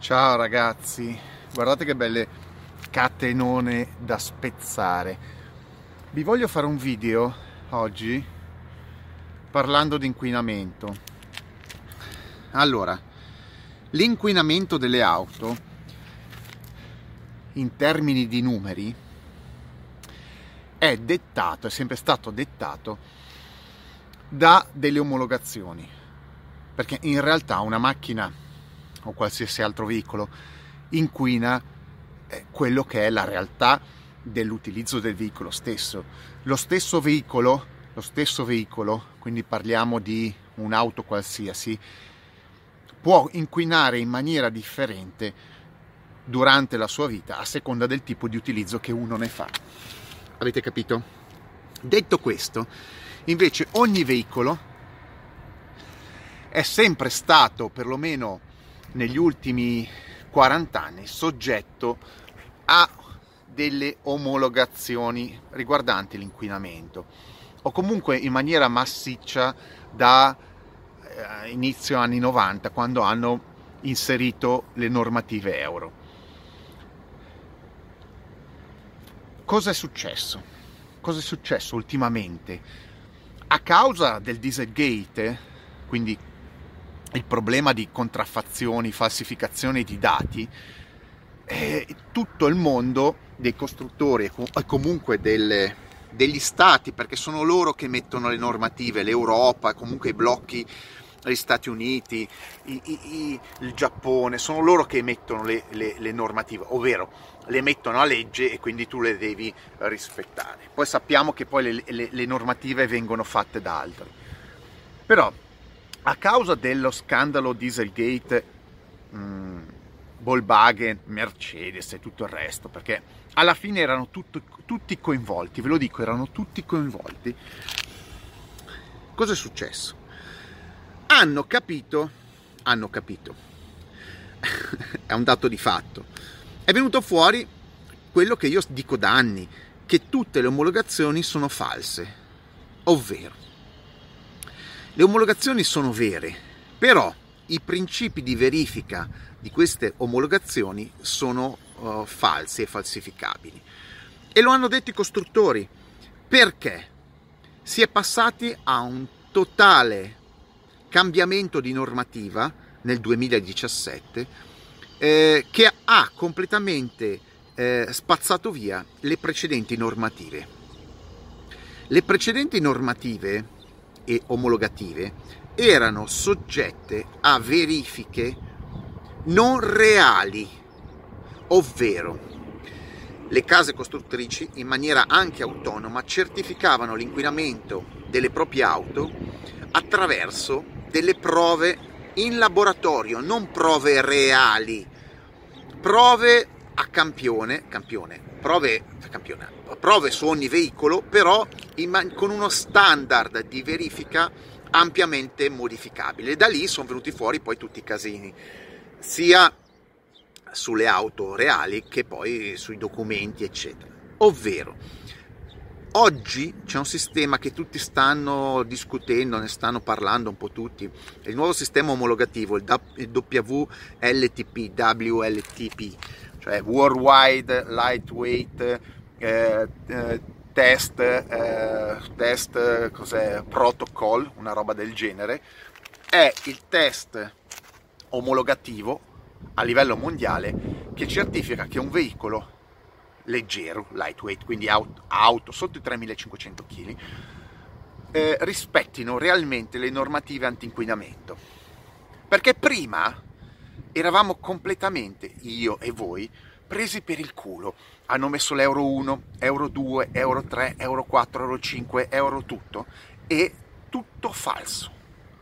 Ciao ragazzi, guardate che belle catenone da spezzare. Vi voglio fare un video oggi parlando di inquinamento. Allora, l'inquinamento delle auto in termini di numeri è dettato, è sempre stato dettato da delle omologazioni. Perché in realtà una macchina o qualsiasi altro veicolo inquina eh, quello che è la realtà dell'utilizzo del veicolo stesso. Lo stesso veicolo, lo stesso veicolo, quindi parliamo di un'auto qualsiasi, può inquinare in maniera differente durante la sua vita a seconda del tipo di utilizzo che uno ne fa. Avete capito? Detto questo, invece ogni veicolo è sempre stato perlomeno negli ultimi 40 anni soggetto a delle omologazioni riguardanti l'inquinamento o comunque in maniera massiccia da eh, inizio anni 90 quando hanno inserito le normative euro. Cosa è successo? Cosa è successo ultimamente? A causa del Dieselgate, quindi il problema di contraffazioni, falsificazioni di dati, eh, tutto il mondo dei costruttori e comunque delle, degli stati, perché sono loro che mettono le normative, l'Europa, comunque i blocchi, gli Stati Uniti, i, i, il Giappone, sono loro che emettono le, le, le, normative, ovvero le mettono a legge e quindi tu le devi rispettare. Poi sappiamo che poi le, le normative vengono fatte da altri. Però a causa dello scandalo Dieselgate, mh, mm, Volkswagen, Mercedes e tutto il resto, perché alla fine erano tutto, tutti coinvolti, ve lo dico, erano tutti coinvolti. Cosa è successo? Hanno capito, hanno capito, è un dato di fatto, è venuto fuori quello che io dico da anni, che tutte le omologazioni sono false, ovvero le omologazioni sono vere, però i principi di verifica di queste omologazioni sono uh, falsi e falsificabili. E lo hanno detto i costruttori. Perché? Si è passati a un totale cambiamento di normativa nel 2017 eh, che ha completamente eh, spazzato via le precedenti normative. Le precedenti normative e omologative erano soggette a verifiche non reali, ovvero le case costruttrici in maniera anche autonoma certificavano l'inquinamento delle proprie auto attraverso delle prove in laboratorio, non prove reali, prove a campione, campione, prove, prove su ogni veicolo, però in, con uno standard di verifica ampiamente modificabile. Da lì sono venuti fuori poi tutti i casini, sia sulle auto reali che poi sui documenti, eccetera. Ovvero, oggi c'è un sistema che tutti stanno discutendo, ne stanno parlando un po' tutti, il nuovo sistema omologativo, il WLTP, WLTP cioè Worldwide Lightweight eh, eh, Test, eh, test cos'è, Protocol, una roba del genere, è il test omologativo a livello mondiale che certifica che un veicolo leggero, lightweight, quindi auto, auto sotto i 3500 kg, eh, rispettino realmente le normative anti-inquinamento. Perché prima eravamo completamente, io e voi, presi per il culo. Hanno messo l'euro 1, euro 2, euro 3, euro 4, euro 5, euro tutto. E tutto falso.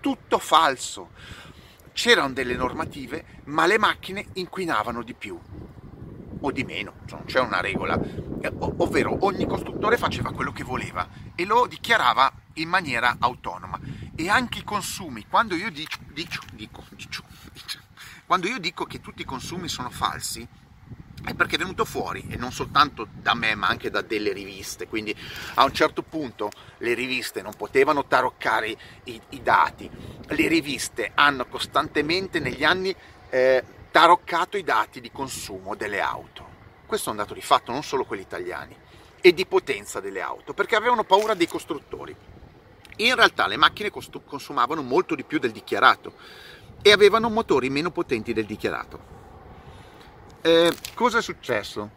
Tutto falso. C'erano delle normative, ma le macchine inquinavano di più o di meno, cioè non c'è una regola, eh, ovvero ogni costruttore faceva quello che voleva e lo dichiarava in maniera autonoma. E anche i consumi, quando io dico, dico, dico, dico quando io dico che tutti i consumi sono falsi, è perché è venuto fuori, e non soltanto da me, ma anche da delle riviste. Quindi a un certo punto le riviste non potevano taroccare i, i dati, le riviste hanno costantemente negli anni eh, taroccato i dati di consumo delle auto. Questo è un dato di fatto, non solo quelli italiani, e di potenza delle auto, perché avevano paura dei costruttori. In realtà le macchine consumavano molto di più del dichiarato e avevano motori meno potenti del dichiarato. Eh, cosa è successo?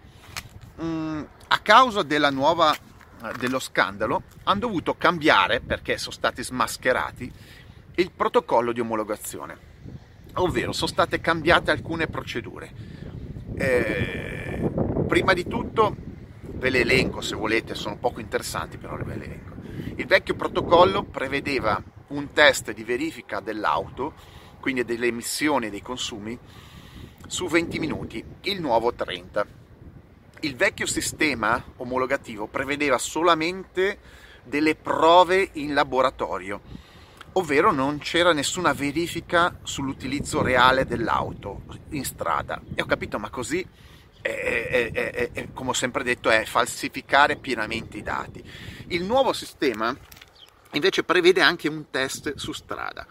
Mm, a causa nuova, dello scandalo hanno dovuto cambiare, perché sono stati smascherati, il protocollo di omologazione ovvero sono state cambiate alcune procedure. Eh, prima di tutto ve le elenco se volete, sono poco interessanti però ve le elenco. Il vecchio protocollo prevedeva un test di verifica dell'auto, quindi delle emissioni dei consumi, su 20 minuti, il nuovo 30. Il vecchio sistema omologativo prevedeva solamente delle prove in laboratorio ovvero non c'era nessuna verifica sull'utilizzo reale dell'auto in strada. E ho capito, ma così, è, è, è, come ho sempre detto, è falsificare pienamente i dati. Il nuovo sistema invece prevede anche un test su strada.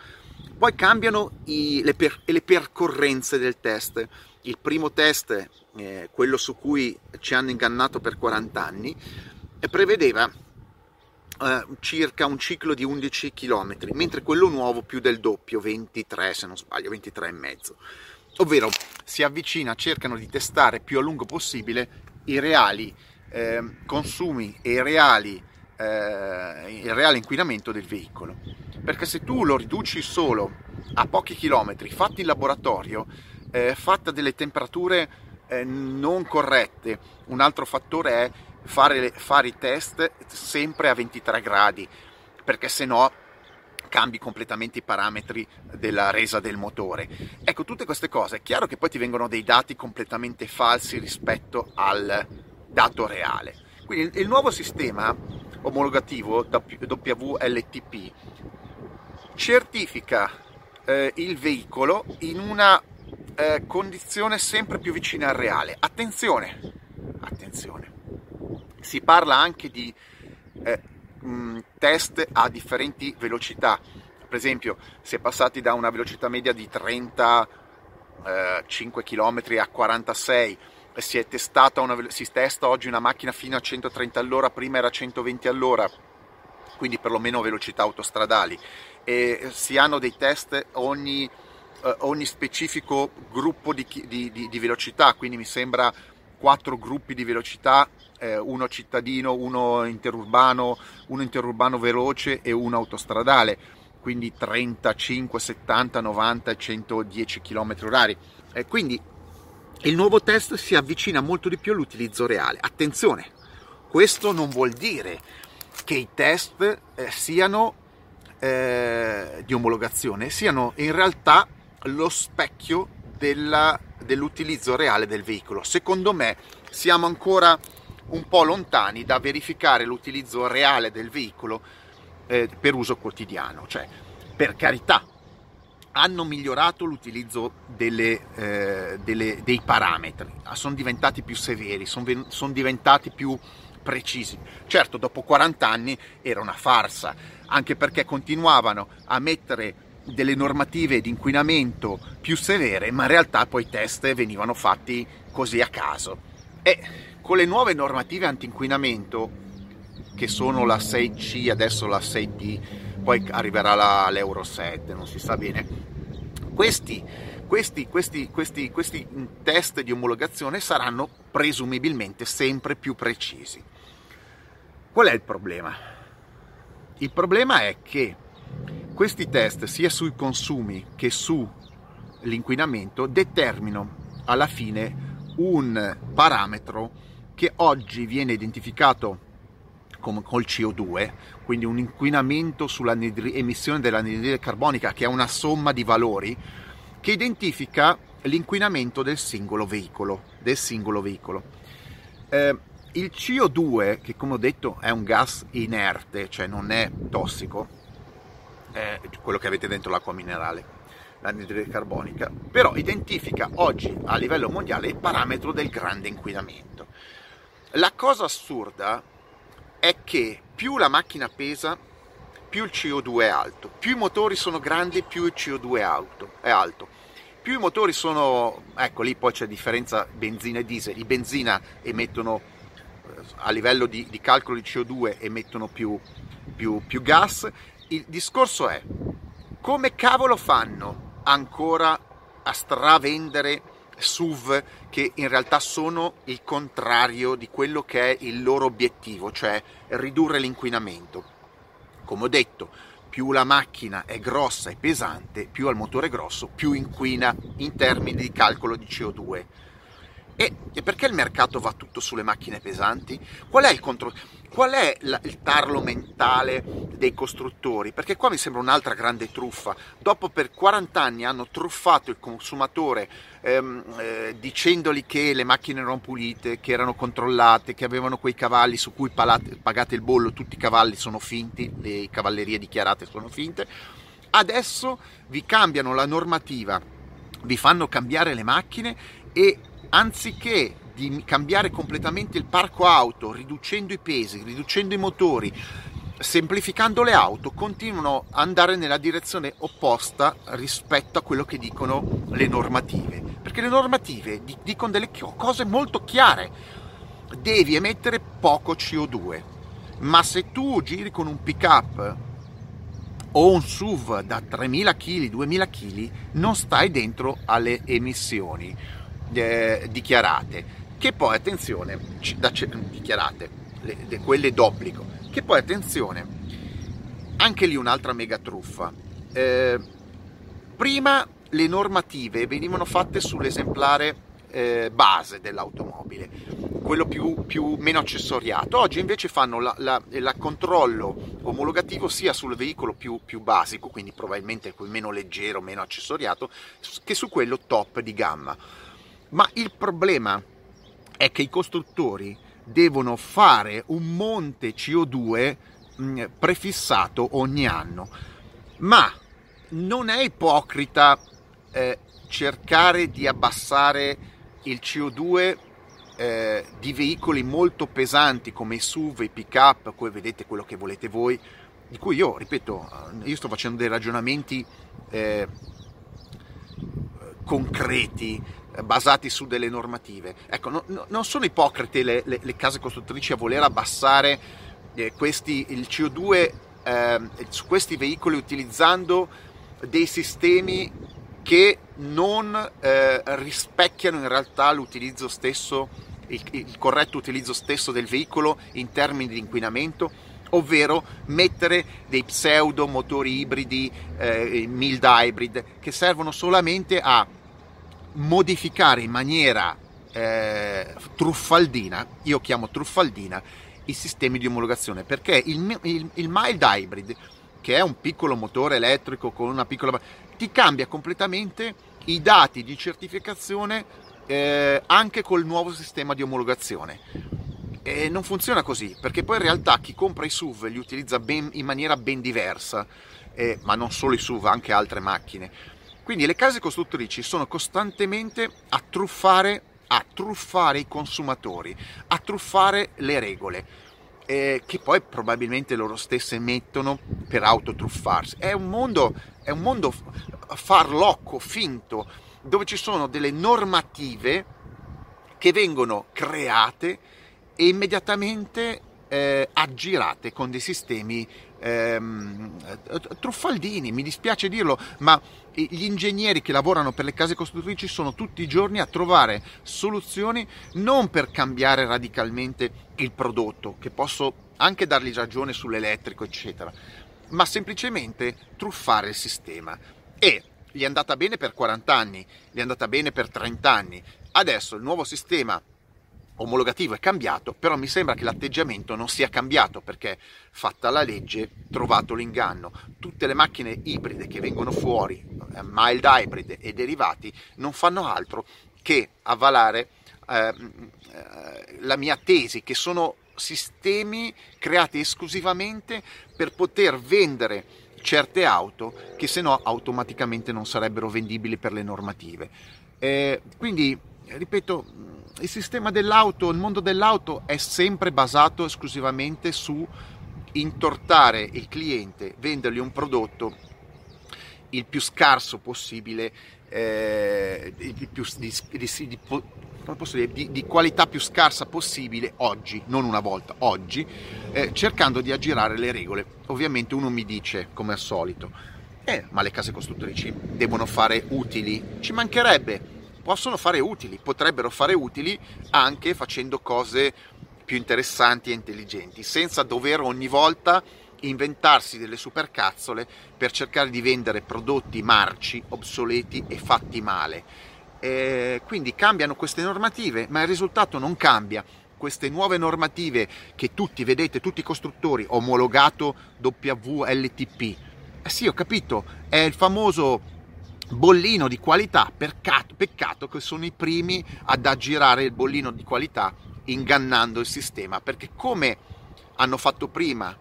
Poi cambiano i, le, per, le, percorrenze del test. Il primo test, eh, quello su cui ci hanno ingannato per 40 anni, prevedeva eh, circa un ciclo di 11 km, mentre quello nuovo più del doppio, 23 se non sbaglio, 23 e mezzo. Ovvero si avvicina, cercano di testare più a lungo possibile i reali eh, consumi e i reali, eh, il reale inquinamento del veicolo. Perché se tu lo riduci solo a pochi chilometri, fatti in laboratorio, eh, fatta delle temperature eh, non corrette, un altro fattore è fare, fare i test sempre a 23 gradi, perché se no cambi completamente i parametri della resa del motore. Ecco, tutte queste cose, è chiaro che poi ti vengono dei dati completamente falsi rispetto al dato reale. Quindi il nuovo sistema omologativo WLTP certifica eh, il veicolo in una eh, condizione sempre più vicina al reale. Attenzione, attenzione si parla anche di eh, mh, test a differenti velocità. Per esempio, è passati da una velocità media di 35 km a 46 si, è una, si testa oggi una macchina fino a 130 all'ora, prima era 120 all'ora, quindi perlomeno velocità autostradali. E si hanno dei test ogni, eh, ogni specifico gruppo di, di, di, di velocità, quindi mi sembra quattro gruppi di velocità eh, uno cittadino, uno interurbano, uno interurbano veloce e uno autostradale, quindi 35, 70, 90 e 110 km orari. Eh, quindi il nuovo test si avvicina molto di più all'utilizzo reale. Attenzione, questo non vuol dire che i test eh, siano eh, di omologazione, siano in realtà lo specchio della, dell'utilizzo reale del veicolo. Secondo me siamo ancora un po' lontani da verificare l'utilizzo reale del veicolo eh, per uso quotidiano. Cioè, per carità, hanno migliorato l'utilizzo delle, eh, delle, dei parametri, sono diventati più severi, sono, sono diventati più precisi. Certo, dopo 40 anni era una farsa, anche perché continuavano a mettere delle normative di inquinamento più severe, ma in realtà poi i test venivano fatti così a caso. E con le nuove normative anti-inquinamento, che sono la 6C, adesso la 6D, poi arriverà la, l'Euro 7, non si sa bene, questi, questi, questi, questi test di omologazione saranno presumibilmente sempre più precisi. Qual è il problema? Il problema è che questi test, sia sui consumi che sull'inquinamento, determinano alla fine un parametro che oggi viene identificato come col CO2, quindi un inquinamento sulla emissione dell'anidride carbonica, che è una somma di valori, che identifica l'inquinamento del singolo veicolo. Del singolo veicolo. Eh, il CO2, che come ho detto è un gas inerte, cioè non è tossico, è quello che avete dentro l'acqua minerale, l'anidride carbonica, però identifica oggi a livello mondiale il parametro del grande inquinamento. La cosa assurda è che più la macchina pesa, più il CO2 è alto, più i motori sono grandi, più il CO2 è alto. È alto. più i motori sono, ecco lì poi c'è differenza benzina e diesel, i benzina emettono a livello di, di calcolo di CO2 emettono più, più, più gas, il discorso è come cavolo fanno ancora a stravendere SUV che in realtà sono il contrario di quello che è il loro obiettivo, cioè ridurre l'inquinamento. Come ho detto, più la macchina è grossa e pesante, più il motore grosso, più inquina in termini di calcolo di CO2. E, e perché il mercato va tutto sulle macchine pesanti? Qual è il controllo? Qual è il tarlo mentale dei costruttori? Perché qua mi sembra un'altra grande truffa. Dopo per 40 anni hanno truffato il consumatore ehm, eh, dicendogli che le macchine erano pulite, che erano controllate, che avevano quei cavalli su cui palate, pagate il bollo, tutti i cavalli sono finti, le cavallerie dichiarate sono finte. Adesso vi cambiano la normativa, vi fanno cambiare le macchine e anziché di cambiare completamente il parco auto, riducendo i pesi, riducendo i motori, semplificando le auto, continuano ad andare nella direzione opposta rispetto a quello che dicono le normative. Perché le normative dicono delle cose molto chiare. Devi emettere poco CO2, ma se tu giri con un pick-up o un SUV da 3.000 kg, 2.000 kg, non stai dentro alle emissioni eh, dichiarate che poi attenzione, da, dichiarate, le, le, quelle d'obbligo, che poi attenzione, anche lì un'altra mega truffa. Eh, prima le normative venivano fatte sull'esemplare eh, base dell'automobile, quello più, più, meno accessoriato. Oggi invece fanno il controllo omologativo sia sul veicolo più, più, basico, quindi probabilmente meno leggero, meno accessoriato, che su quello top di gamma. Ma il problema è che i costruttori devono fare un monte CO2 mm, prefissato ogni anno. Ma non è ipocrita eh, cercare di abbassare il CO2 eh, di veicoli molto pesanti come i SUV, i pick-up, poi vedete quello che volete voi, di cui io, ripeto, eh, io sto facendo dei ragionamenti eh, concreti, basati su delle normative. Ecco, no, no, non sono ipocrite le, le, le, case costruttrici a voler abbassare eh, questi, il CO2 eh, su questi veicoli utilizzando dei sistemi che non eh, rispecchiano in realtà l'utilizzo stesso, il, il corretto utilizzo stesso del veicolo in termini di inquinamento, ovvero mettere dei pseudo motori ibridi, eh, mild hybrid, che servono solamente a modificare in maniera eh, truffaldina, io chiamo truffaldina, i sistemi di omologazione, perché il, il, il mild hybrid, che è un piccolo motore elettrico con una piccola... ti cambia completamente i dati di certificazione eh, anche col nuovo sistema di omologazione. E non funziona così, perché poi in realtà chi compra i SUV li utilizza ben, in maniera ben diversa, eh, ma non solo i SUV, anche altre macchine quindi le case costruttrici sono costantemente a truffare, a truffare i consumatori, a truffare le regole, eh, che poi probabilmente loro stesse mettono per autotruffarsi. È un mondo, è un mondo farlocco, finto, dove ci sono delle normative che vengono create e immediatamente eh, aggirate con dei sistemi ehm, truffaldini, mi dispiace dirlo, ma gli ingegneri che lavorano per le case costruttrici sono tutti i giorni a trovare soluzioni non per cambiare radicalmente il prodotto, che posso anche dargli ragione sull'elettrico, eccetera, ma semplicemente truffare il sistema. E gli è andata bene per 40 anni, gli è andata bene per 30 anni. Adesso il nuovo sistema omologativo è cambiato, però mi sembra che l'atteggiamento non sia cambiato perché fatta la legge, trovato l'inganno. Tutte le macchine ibride che vengono fuori, eh, mild hybrid e derivati, non fanno altro che avvalare eh, eh, la mia tesi, che sono sistemi creati esclusivamente per poter vendere certe auto che se no automaticamente non sarebbero vendibili per le normative. Eh, quindi, ripeto, il sistema dell'auto, il mondo dell'auto è sempre basato esclusivamente su intortare il cliente, vendergli un prodotto il più scarso possibile, eh, di, più, di, di, di, qualità più scarsa possibile oggi, non una volta, oggi, eh, cercando di aggirare le regole. Ovviamente uno mi dice, come al solito, eh, ma le case costruttrici devono fare utili, ci mancherebbe, possono fare utili, potrebbero fare utili anche facendo cose più interessanti e intelligenti, senza dover ogni volta inventarsi delle supercazzole per cercare di vendere prodotti marci, obsoleti e fatti male. E quindi cambiano queste normative, ma il risultato non cambia. Queste nuove normative che tutti vedete, tutti i costruttori, omologato WLTP. Eh sì, ho capito, è il famoso bollino di qualità, peccato, peccato che sono i primi ad aggirare il bollino di qualità ingannando il sistema, perché come hanno fatto prima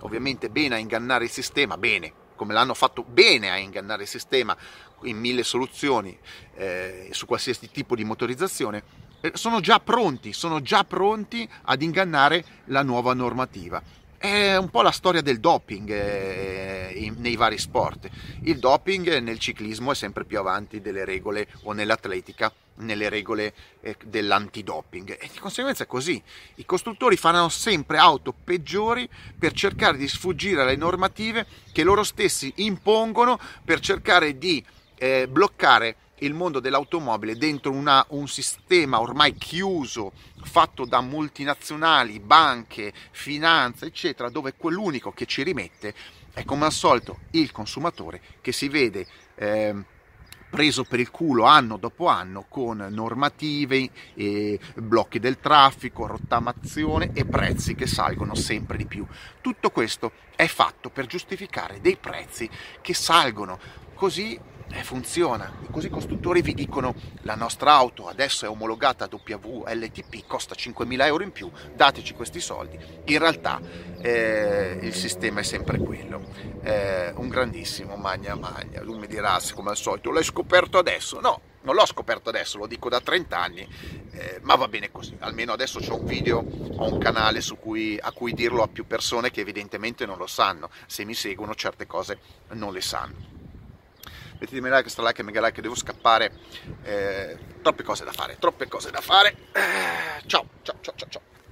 ovviamente bene a ingannare il sistema, bene, come l'hanno fatto bene a ingannare il sistema in mille soluzioni eh, su qualsiasi tipo di motorizzazione, eh, sono già pronti, sono già pronti ad ingannare la nuova normativa. È un po' la storia del doping eh, in, nei vari sport. Il doping nel ciclismo è sempre più avanti delle regole o nell'atletica nelle regole eh, dell'antidoping e di conseguenza è così. I costruttori faranno sempre auto peggiori per cercare di sfuggire alle normative che loro stessi impongono per cercare di eh, bloccare il mondo dell'automobile dentro una, un sistema ormai chiuso, fatto da multinazionali, banche, finanza, eccetera, dove quell'unico che ci rimette è come al solito il consumatore che si vede eh, preso per il culo anno dopo anno con normative, eh, blocchi del traffico, rottamazione e prezzi che salgono sempre di più. Tutto questo è fatto per giustificare dei prezzi che salgono, così eh, funziona. Così i costruttori vi dicono la nostra auto adesso è omologata WLTP, costa 5.000 euro in più, dateci questi soldi. In realtà eh, il sistema è sempre quello. Eh, un grandissimo magna magna. Tu mi dirà, come al solito, l'hai scoperto adesso? No, non l'ho scoperto adesso, lo dico da 30 anni, eh, ma va bene così. Almeno adesso ho un video, ho un canale cui, a cui dirlo a più persone che evidentemente non lo sanno. Se mi seguono certe cose non le sanno mettetemi like, extra like e mega like, devo scappare, eh, troppe cose da fare, troppe cose da fare, eh, ciao, ciao, ciao, ciao, ciao.